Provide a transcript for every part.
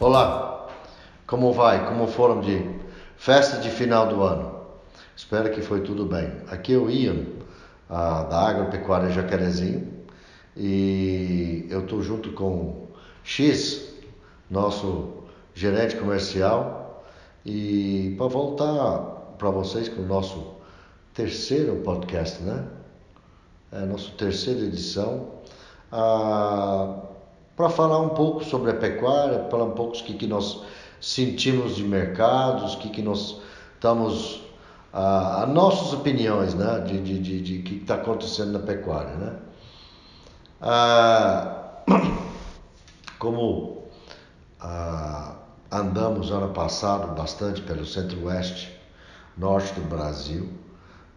Olá, como vai? Como foram de festa de final do ano? Espero que foi tudo bem. Aqui é o Ian, a, da Agropecuária Jacarezinho, e eu estou junto com X, nosso gerente comercial, e para voltar para vocês com o nosso terceiro podcast, né? É a nossa terceira edição. Ah, para falar um pouco sobre a pecuária, falar um pouco o que, que nós sentimos de mercados, o que, que nós estamos. As nossas opiniões né, de, de, de, de que está acontecendo na pecuária. Né? Ah, como ah, andamos ano passado bastante pelo centro-oeste, norte do Brasil,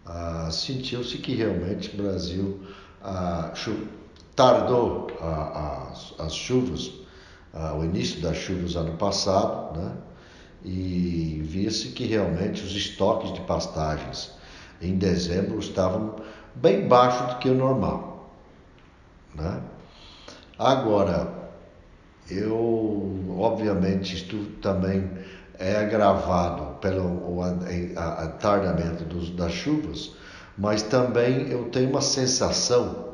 ah, sentiu-se que realmente o Brasil ah, tardou as, as chuvas, o início das chuvas ano passado, né? e via-se que realmente os estoques de pastagens em dezembro estavam bem baixo do que o normal. Né? Agora, eu obviamente isto também é agravado pelo atardamento das chuvas, mas também eu tenho uma sensação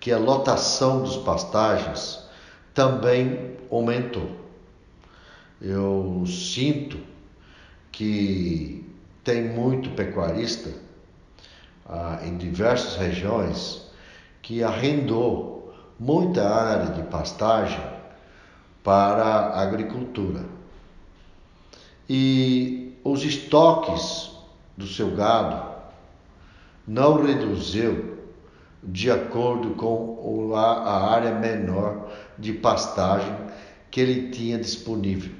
que a lotação dos pastagens também aumentou. Eu sinto que tem muito pecuarista ah, em diversas regiões que arrendou muita área de pastagem para a agricultura. E os estoques do seu gado não reduziu de acordo com a área menor de pastagem que ele tinha disponível.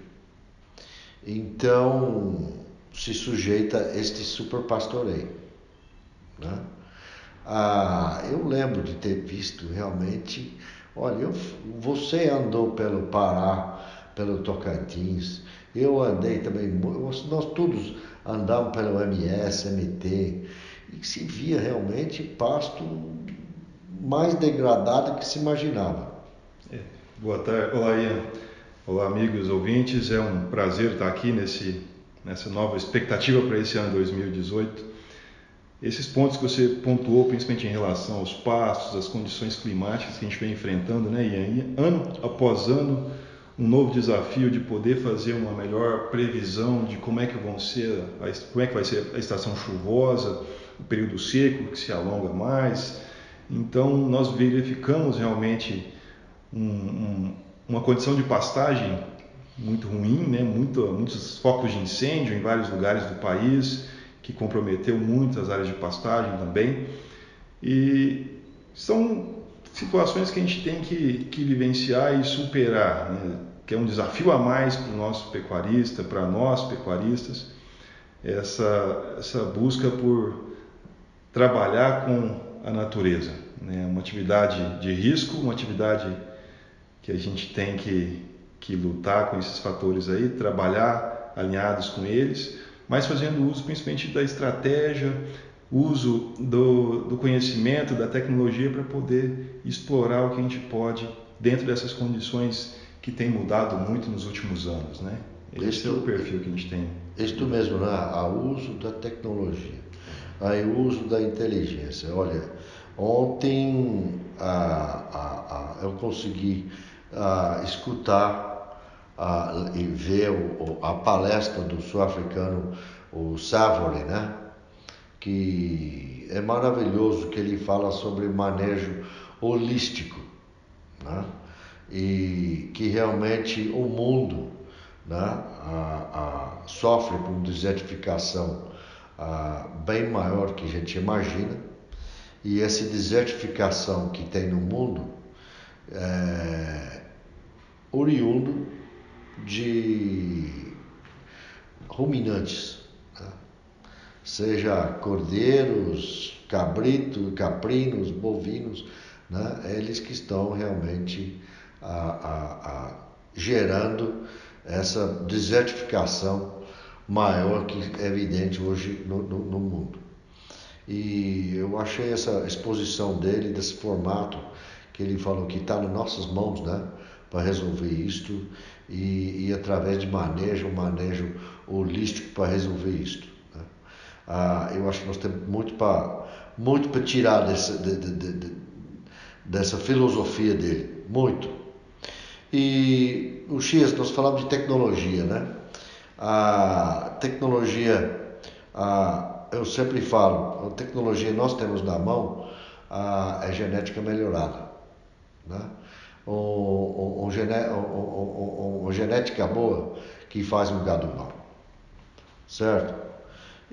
Então, se sujeita a este superpastoreio. Né? Ah, eu lembro de ter visto realmente, olha, eu, você andou pelo Pará, pelo Tocantins, eu andei também, nós todos andamos pelo MS, MT, e se via realmente pasto mais degradado que se imaginava. É. Boa tarde, olá Ian, olá amigos ouvintes, é um prazer estar aqui nesse, nessa nova expectativa para esse ano 2018. Esses pontos que você pontuou, principalmente em relação aos pastos, às condições climáticas que a gente vem enfrentando, né, Ian? Ano após ano, um novo desafio de poder fazer uma melhor previsão de como é que vão ser, como é que vai ser a estação chuvosa, o período seco que se alonga mais. Então nós verificamos realmente um, um, uma condição de pastagem muito ruim, né? Muito, muitos focos de incêndio em vários lugares do país, que comprometeu muitas áreas de pastagem também. E são situações que a gente tem que, que vivenciar e superar, né? que é um desafio a mais para o nosso pecuarista, para nós pecuaristas, essa, essa busca por trabalhar com a natureza. Né? Uma atividade de risco, uma atividade que a gente tem que, que lutar com esses fatores aí, trabalhar alinhados com eles, mas fazendo uso principalmente da estratégia, uso do, do conhecimento, da tecnologia para poder explorar o que a gente pode dentro dessas condições que tem mudado muito nos últimos anos, né? Esse isto, é o perfil que a gente tem. Isto mesmo, né? A uso da tecnologia aí o uso da inteligência. Olha, ontem ah, ah, eu consegui escutar e ver o, a palestra do sul-africano, o Savory, né? que é maravilhoso que ele fala sobre manejo holístico, né? e que realmente o mundo né, a, a, sofre com desertificação ah, bem maior que a gente imagina, e essa desertificação que tem no mundo é oriundo de ruminantes, tá? seja cordeiros, cabritos, caprinos, bovinos, né? eles que estão realmente a, a, a, gerando essa desertificação maior que é evidente hoje no, no, no mundo. E eu achei essa exposição dele, desse formato, que ele falou que está nas nossas mãos, né? para resolver isto e, e, através de manejo, manejo holístico para resolver isto. Né? Ah, eu acho que nós temos muito para muito para tirar dessa, de, de, de, dessa filosofia dele, muito. E o X, nós falamos de tecnologia, né? A tecnologia, a, eu sempre falo, a tecnologia que nós temos na mão a, é genética melhorada, né? O, o, gené, o, genética boa que faz um gado bom, certo?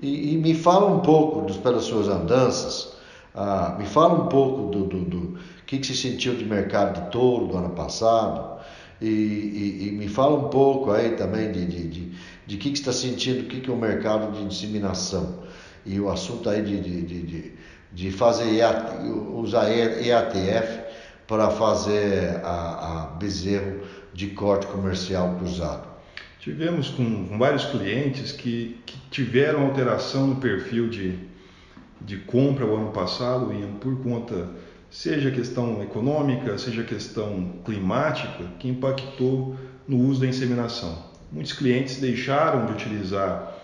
E, e me fala um pouco dos, pelas suas andanças, ah, me fala um pouco do, do, do que, que se sentiu de mercado de touro do ano passado, e, e, e, me fala um pouco aí também de, de, de, de que, que está sentindo, o que, que é o mercado de inseminação. E o assunto aí de, de, de, de fazer EAT, usar EATF para fazer a, a bezerro de corte comercial cruzado. Tivemos com vários clientes que, que, tiveram alteração no perfil de, de compra o ano passado e por conta seja questão econômica, seja questão climática, que impactou no uso da inseminação. Muitos clientes deixaram de utilizar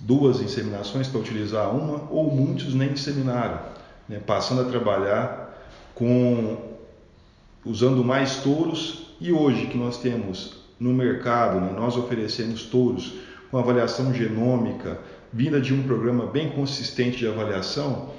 duas inseminações para utilizar uma, ou muitos nem inseminaram, né, passando a trabalhar com usando mais touros. E hoje que nós temos no mercado, né, nós oferecemos touros com avaliação genômica, vinda de um programa bem consistente de avaliação,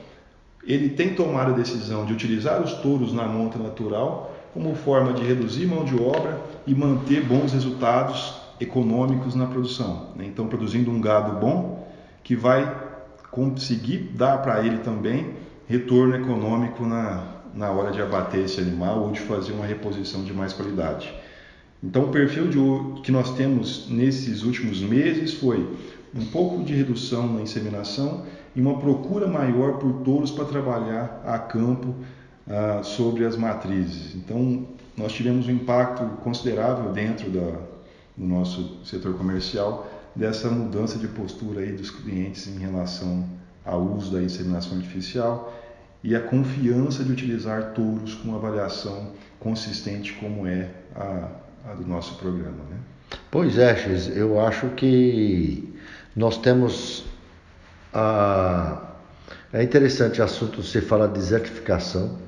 ele tem tomado a decisão de utilizar os touros na monta natural como forma de reduzir mão de obra e manter bons resultados econômicos na produção. Né? Então, produzindo um gado bom que vai conseguir dar para ele também retorno econômico na, na hora de abater esse animal ou de fazer uma reposição de mais qualidade. Então, o perfil de, que nós temos nesses últimos meses foi um pouco de redução na inseminação e uma procura maior por touros para trabalhar a campo ah, sobre as matrizes. Então, nós tivemos um impacto considerável dentro da, do nosso setor comercial dessa mudança de postura aí dos clientes em relação ao uso da inseminação artificial e a confiança de utilizar touros com avaliação consistente como é a, a do nosso programa. Né? Pois é, X, eu acho que nós temos ah, é interessante o assunto você fala de desertificação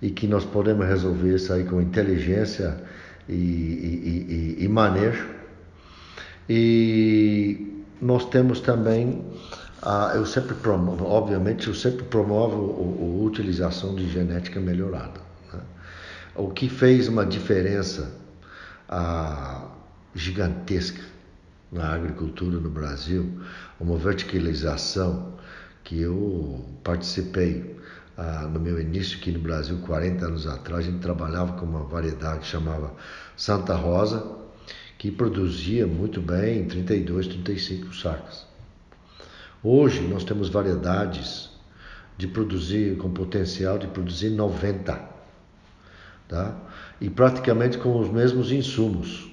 e que nós podemos resolver isso aí com inteligência e, e, e, e manejo. E nós temos também, eu sempre promovo, obviamente, eu sempre promovo a, a utilização de genética melhorada. Né? O que fez uma diferença ah, gigantesca na agricultura no Brasil, uma verticalização que eu participei ah, no meu início aqui no Brasil, 40 anos atrás, a gente trabalhava com uma variedade que chamava Santa Rosa, que produzia muito bem 32, 35 sacas. Hoje nós temos variedades de produzir com potencial de produzir 90, tá? E praticamente com os mesmos insumos.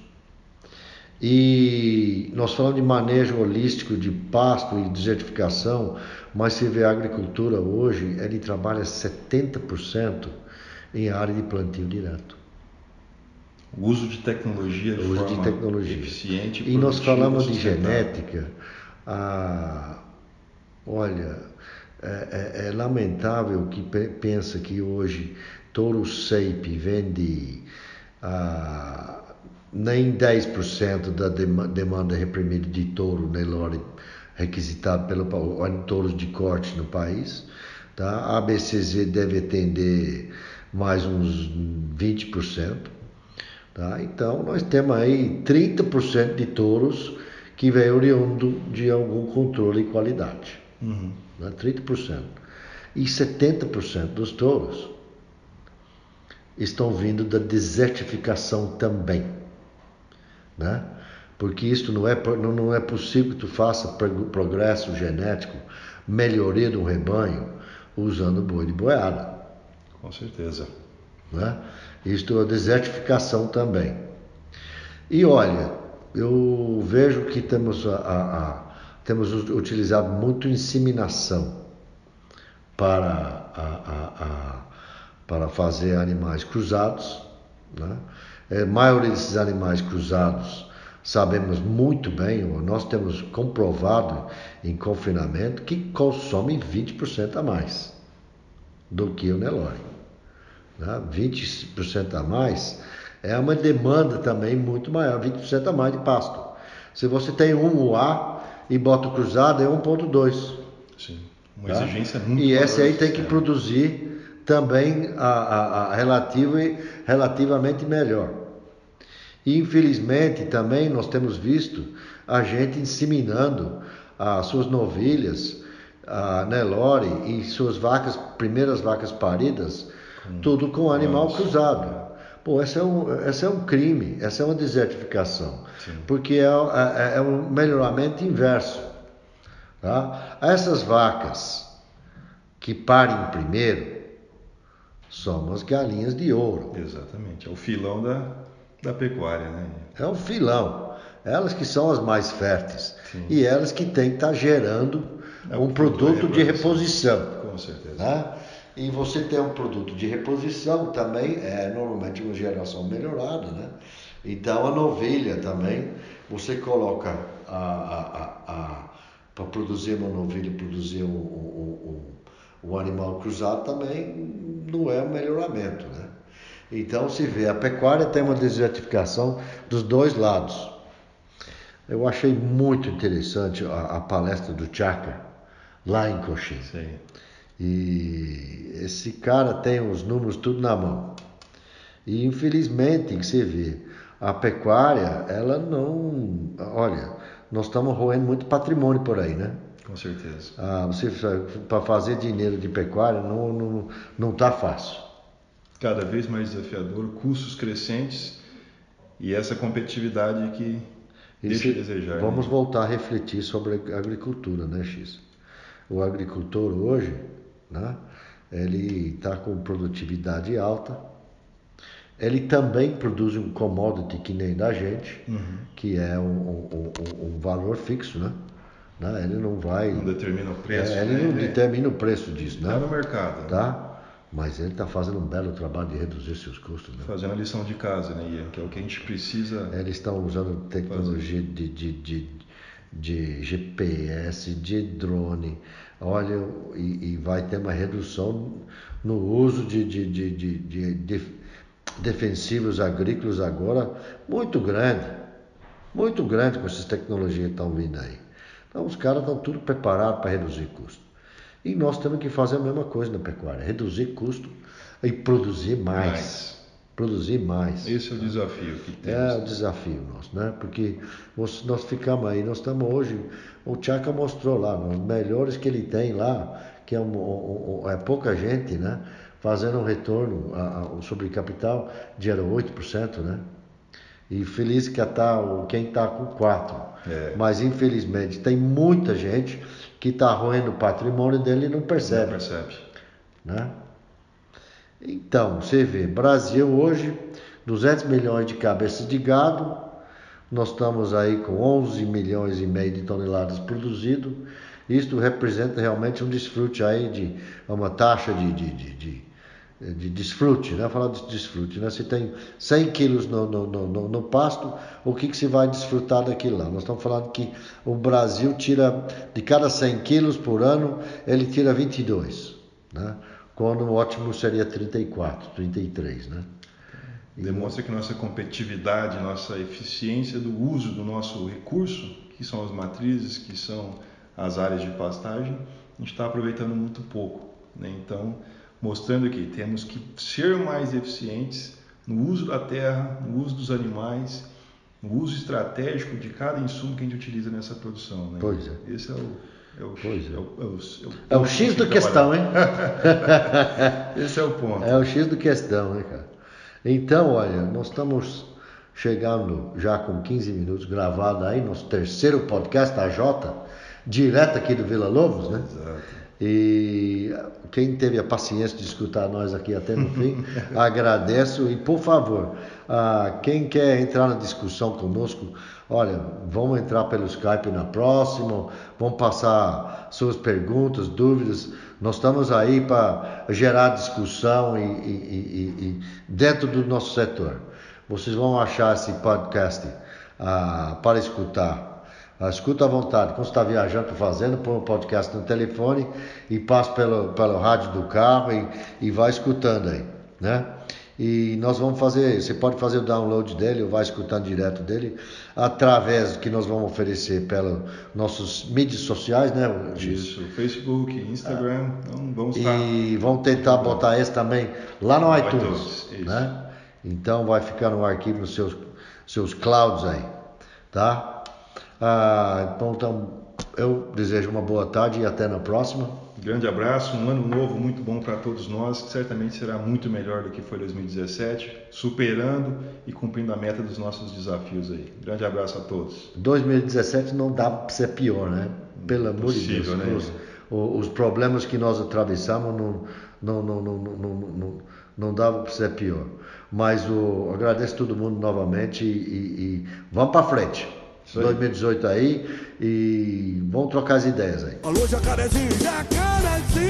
E nós falamos de manejo holístico de pasto e desertificação, mas se vê a agricultura hoje, ele trabalha 70% em área de plantio direto. O uso de tecnologia de uso de tecnologia. eficiente e, e nós falamos de genética. Ah, olha, é, é, é, lamentável que pensa que hoje touro Seip vende ah, nem 10% da demanda reprimida de touro Nelore requisitado pelo touros de corte no país. Tá? A ABCZ deve atender mais uns 20%. Tá? Então, nós temos aí 30% de touros que vem oriundo de algum controle e qualidade. Uhum. Né? 30%. E 70% dos touros estão vindo da desertificação também né? Porque isto não é, não é possível que tu faça progresso genético, melhoria do rebanho, usando boi de boiada. Com certeza. Né? Isto é desertificação também. E olha, eu vejo que temos, a, a, a, temos utilizado muito inseminação para, para fazer animais cruzados. Né? É, maioria desses animais cruzados sabemos muito bem, nós temos comprovado em confinamento que consomem 20% a mais do que o Nelore. Né? 20% a mais é uma demanda também muito maior, 20% a mais de pasto. Se você tem um UA e bota o cruzado, é 1,2. Sim, uma tá? exigência muito E esse aí tem que produzir também a, a, a relativa, relativamente melhor. E infelizmente também nós temos visto a gente inseminando as suas novilhas, a Nelore e suas vacas, primeiras vacas paridas, hum. tudo com animal Nossa. cruzado. Pô, esse é um, esse é um crime, essa é uma desertificação, Sim. porque é, é, é, um melhoramento inverso. Tá? Essas vacas que parem primeiro são as galinhas de ouro. Exatamente, é o filão da, da pecuária, né? É um filão. Elas que são as mais férteis. Sim. E elas que têm que estar gerando é um produto de reposição. Com certeza. Né? E você ter um produto de reposição também é normalmente uma geração melhorada, né? Então a novilha também, você coloca a, a, a, a para produzir uma novilha, produzir um, um, um, um animal cruzado também não é um melhoramento, né? Então se vê, a pecuária tem uma desertificação dos dois lados. Eu achei muito interessante a, a palestra do Chaka lá em Coxim. Sim. E esse cara tem os números tudo na mão. E infelizmente, você vê, a pecuária, ela não. Olha, nós estamos roendo muito patrimônio por aí, né? Com certeza. Ah, você para fazer dinheiro de pecuária não não não está fácil cada vez mais desafiador, custos crescentes e essa competitividade que deixa a desejar. Né? Vamos né? voltar a refletir sobre a agricultura, né, X? O agricultor hoje, né, ele está com produtividade alta, ele também produz um commodity que nem da gente, uhum. que é um, um, um, um, valor fixo, né? né? Ele não vai. Não determina o preço. É, ele né? não determina o preço disso, né? Está no mercado. Tá? Mas ele está fazendo um belo trabalho de reduzir seus custos. Né? Fazendo a lição de casa, né, Ian? Que é o que a gente precisa. Eles estão usando tecnologia de, de, de, de, GPS, de drone. Olha, e, e, vai ter uma redução no uso de, de, de, de, de defensivos agrícolas agora muito grande. Muito grande com essas tecnologias que estão vindo aí. Então os caras estão tudo preparados para reduzir custo. E nós temos que fazer a mesma coisa na pecuária, reduzir custo e produzir mais. mais. Produzir mais. Esse é o desafio que temos. É o desafio nosso, né? Porque nós, ficamos aí, nós estamos hoje, o Tchaka mostrou lá, os melhores que ele tem lá, que é, um, um, é pouca gente, né? Fazendo um retorno a, a, sobre capital de 8%, né? E feliz que está quem está com 4%. É. Mas infelizmente tem muita gente que está roendo o patrimônio dele e não percebe. Não percebe. Né? Então, você vê, Brasil hoje, 200 milhões de cabeças de gado, nós estamos aí com 11 milhões e meio de toneladas produzido. Isto representa realmente um desfrute aí de uma taxa de, de, de, de de desfrute, né? Falar de desfrute, né? Se tem 100 quilos no, no, no, no, pasto, o que, que se vai desfrutar daquilo lá? Nós estamos falando que o Brasil tira, de cada 100 quilos por ano, ele tira 22, né? Quando o ótimo seria 34, 33, né? Demonstra que nossa competitividade, nossa eficiência do uso do nosso recurso, que são as matrizes, que são as áreas de pastagem, a gente está aproveitando muito pouco, né? Então, mostrando que temos que ser mais eficientes no uso da terra, no uso dos animais, no uso estratégico de cada insumo que a gente utiliza nessa produção. Né? Pois é. Esse é o, é o, pois é. É o, é o, é o, é o X do questão, hein? Esse é o ponto. É o X do questão, hein, cara? Então, olha, nós estamos chegando já com 15 minutos gravado aí, nosso terceiro podcast, a Jota, direto aqui do Vila Lobos, né? Exato. E quem teve a paciência de escutar nós aqui até no fim, agradeço e por favor, ah, quem quer entrar na discussão conosco, olha, vamos entrar pelo Skype na próxima, vamos passar suas perguntas, dúvidas. Nós estamos aí para gerar discussão e, e, e, dentro do nosso setor. vocês vão achar esse podcast ah, para escutar. Ah, escuta à vontade. Quando você está viajando, fazendo, põe o um podcast no telefone e passa pelo, pelo rádio do carro e, e vai escutando aí, né? E nós vamos fazer, você pode fazer o download dele ou vai escutando direto dele, através que nós vamos oferecer pelos nossos mídias sociais, né? Isso, Facebook, Instagram, então vamos estar... E vamos tentar botar esse também lá no iTunes, iTunes né? Então vai ficar no arquivo nos seus, seus clouds aí, tá? Ah, então, então eu desejo uma boa tarde e até na próxima. Grande abraço, um ano novo muito bom para todos nós, que certamente será muito melhor do que foi 2017, superando e cumprindo a meta dos nossos desafios aí. Grande abraço a todos. 2017 não dá para ser pior, né? Pelo amor de Deus. Né? Os, os, problemas que nós atravessamos não, não, não, não, não, não, não dava para ser pior. Mas o, agradeço todo mundo novamente e, e, e vamos para frente. 2018 aí e vamos trocar as ideias aí. Alô, jacarezinho, jacarezinho.